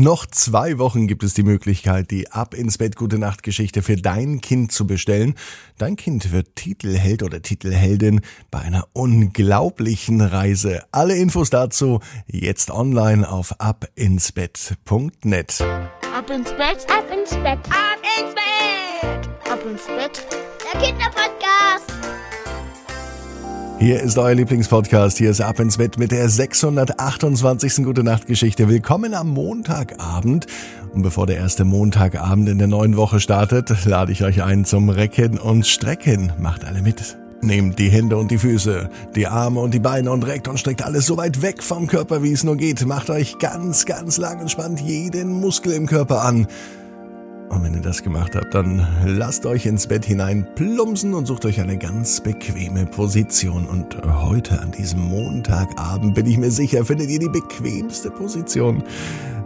Noch zwei Wochen gibt es die Möglichkeit, die Ab ins Bett Gute Nacht Geschichte für dein Kind zu bestellen. Dein Kind wird Titelheld oder Titelheldin bei einer unglaublichen Reise. Alle Infos dazu jetzt online auf abinsbett.net. Ab ins Bett, ab ins Bett, ab ins Bett, ab ins Bett. Der Kinderpodcast. Hier ist euer Lieblingspodcast. Hier ist Ab ins Bett mit der 628. Gute Nacht Geschichte. Willkommen am Montagabend. Und bevor der erste Montagabend in der neuen Woche startet, lade ich euch ein zum Recken und Strecken. Macht alle mit. Nehmt die Hände und die Füße, die Arme und die Beine und reckt und streckt alles so weit weg vom Körper, wie es nur geht. Macht euch ganz, ganz lang und spannt jeden Muskel im Körper an. Und wenn ihr das gemacht habt, dann lasst euch ins Bett hinein plumpsen und sucht euch eine ganz bequeme Position. Und heute an diesem Montagabend bin ich mir sicher, findet ihr die bequemste Position,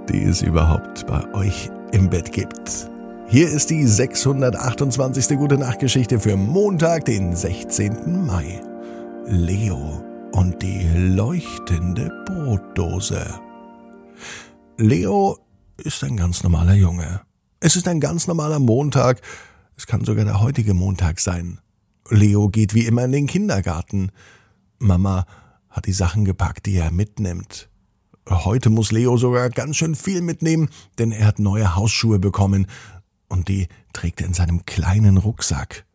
die es überhaupt bei euch im Bett gibt. Hier ist die 628. Gute Nachtgeschichte für Montag, den 16. Mai. Leo und die leuchtende Brotdose. Leo ist ein ganz normaler Junge. Es ist ein ganz normaler Montag. Es kann sogar der heutige Montag sein. Leo geht wie immer in den Kindergarten. Mama hat die Sachen gepackt, die er mitnimmt. Heute muss Leo sogar ganz schön viel mitnehmen, denn er hat neue Hausschuhe bekommen und die trägt er in seinem kleinen Rucksack.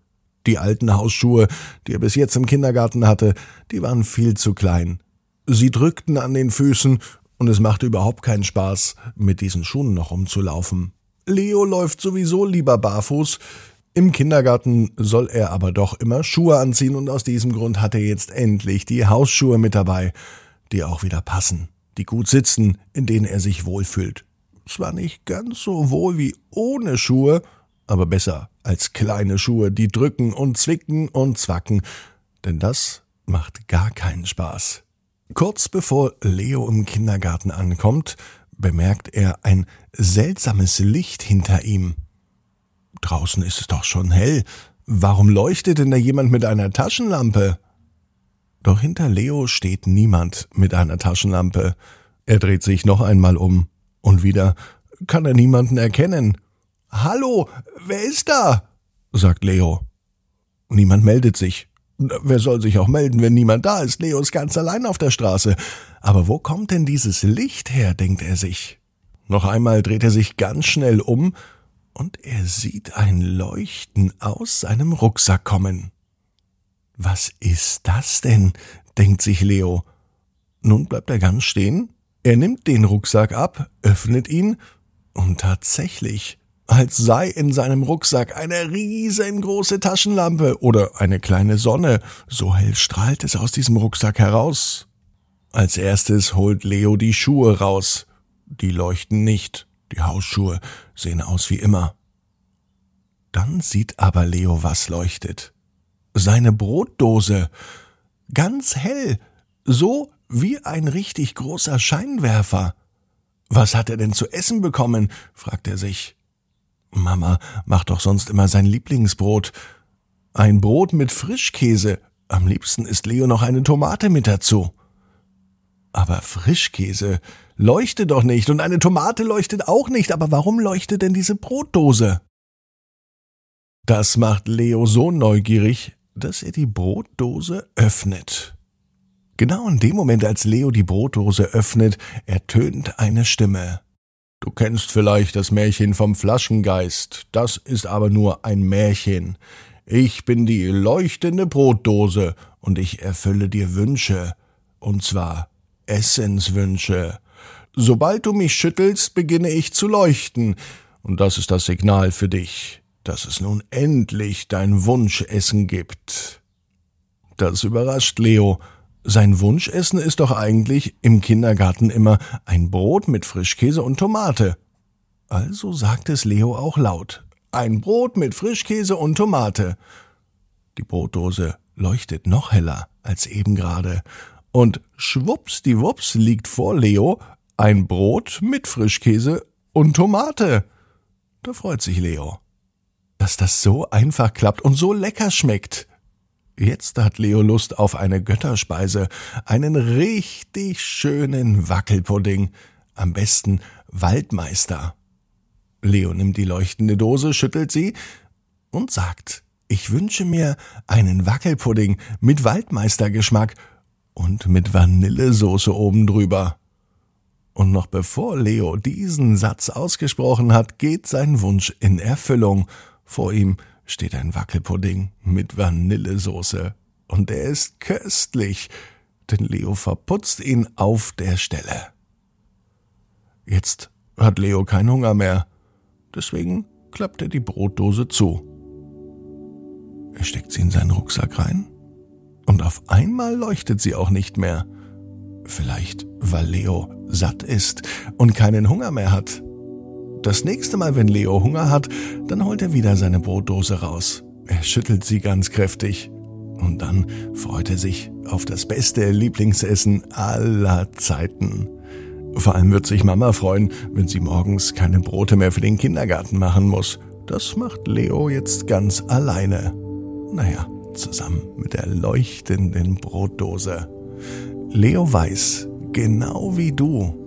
Die alten Hausschuhe, die er bis jetzt im Kindergarten hatte, die waren viel zu klein. Sie drückten an den Füßen und es machte überhaupt keinen Spaß, mit diesen Schuhen noch umzulaufen. Leo läuft sowieso lieber barfuß. Im Kindergarten soll er aber doch immer Schuhe anziehen und aus diesem Grund hat er jetzt endlich die Hausschuhe mit dabei, die auch wieder passen, die gut sitzen, in denen er sich wohlfühlt. Zwar nicht ganz so wohl wie ohne Schuhe, aber besser als kleine Schuhe, die drücken und zwicken und zwacken, denn das macht gar keinen Spaß. Kurz bevor Leo im Kindergarten ankommt, bemerkt er ein seltsames Licht hinter ihm. Draußen ist es doch schon hell. Warum leuchtet denn da jemand mit einer Taschenlampe? Doch hinter Leo steht niemand mit einer Taschenlampe. Er dreht sich noch einmal um, und wieder kann er niemanden erkennen. Hallo, wer ist da? sagt Leo. Niemand meldet sich. Wer soll sich auch melden, wenn niemand da ist? Leo ist ganz allein auf der Straße. Aber wo kommt denn dieses Licht her, denkt er sich. Noch einmal dreht er sich ganz schnell um und er sieht ein Leuchten aus seinem Rucksack kommen. Was ist das denn? denkt sich Leo. Nun bleibt er ganz stehen. Er nimmt den Rucksack ab, öffnet ihn und tatsächlich als sei in seinem Rucksack eine riesengroße Taschenlampe oder eine kleine Sonne, so hell strahlt es aus diesem Rucksack heraus. Als erstes holt Leo die Schuhe raus. Die leuchten nicht, die Hausschuhe sehen aus wie immer. Dann sieht aber Leo, was leuchtet. Seine Brotdose. Ganz hell, so wie ein richtig großer Scheinwerfer. Was hat er denn zu essen bekommen? fragt er sich. Mama macht doch sonst immer sein Lieblingsbrot. Ein Brot mit Frischkäse. Am liebsten isst Leo noch eine Tomate mit dazu. Aber Frischkäse leuchtet doch nicht und eine Tomate leuchtet auch nicht. Aber warum leuchtet denn diese Brotdose? Das macht Leo so neugierig, dass er die Brotdose öffnet. Genau in dem Moment, als Leo die Brotdose öffnet, ertönt eine Stimme. Du kennst vielleicht das Märchen vom Flaschengeist, das ist aber nur ein Märchen. Ich bin die leuchtende Brotdose und ich erfülle dir Wünsche, und zwar Essenswünsche. Sobald du mich schüttelst, beginne ich zu leuchten, und das ist das Signal für dich, dass es nun endlich dein Wunschessen gibt. Das überrascht Leo, sein Wunschessen ist doch eigentlich im Kindergarten immer ein Brot mit Frischkäse und Tomate. Also sagt es Leo auch laut. Ein Brot mit Frischkäse und Tomate. Die Brotdose leuchtet noch heller als eben gerade. Und schwuppsdiwupps liegt vor Leo ein Brot mit Frischkäse und Tomate. Da freut sich Leo. Dass das so einfach klappt und so lecker schmeckt. Jetzt hat Leo Lust auf eine Götterspeise, einen richtig schönen Wackelpudding. Am besten Waldmeister. Leo nimmt die leuchtende Dose, schüttelt sie und sagt, ich wünsche mir einen Wackelpudding mit Waldmeistergeschmack und mit Vanillesoße oben drüber. Und noch bevor Leo diesen Satz ausgesprochen hat, geht sein Wunsch in Erfüllung. Vor ihm steht ein Wackelpudding mit Vanillesoße. Und er ist köstlich, denn Leo verputzt ihn auf der Stelle. Jetzt hat Leo keinen Hunger mehr. Deswegen klappt er die Brotdose zu. Er steckt sie in seinen Rucksack rein und auf einmal leuchtet sie auch nicht mehr. Vielleicht, weil Leo satt ist und keinen Hunger mehr hat. Das nächste Mal, wenn Leo Hunger hat, dann holt er wieder seine Brotdose raus. Er schüttelt sie ganz kräftig. Und dann freut er sich auf das beste Lieblingsessen aller Zeiten. Vor allem wird sich Mama freuen, wenn sie morgens keine Brote mehr für den Kindergarten machen muss. Das macht Leo jetzt ganz alleine. Naja, zusammen mit der leuchtenden Brotdose. Leo weiß, genau wie du,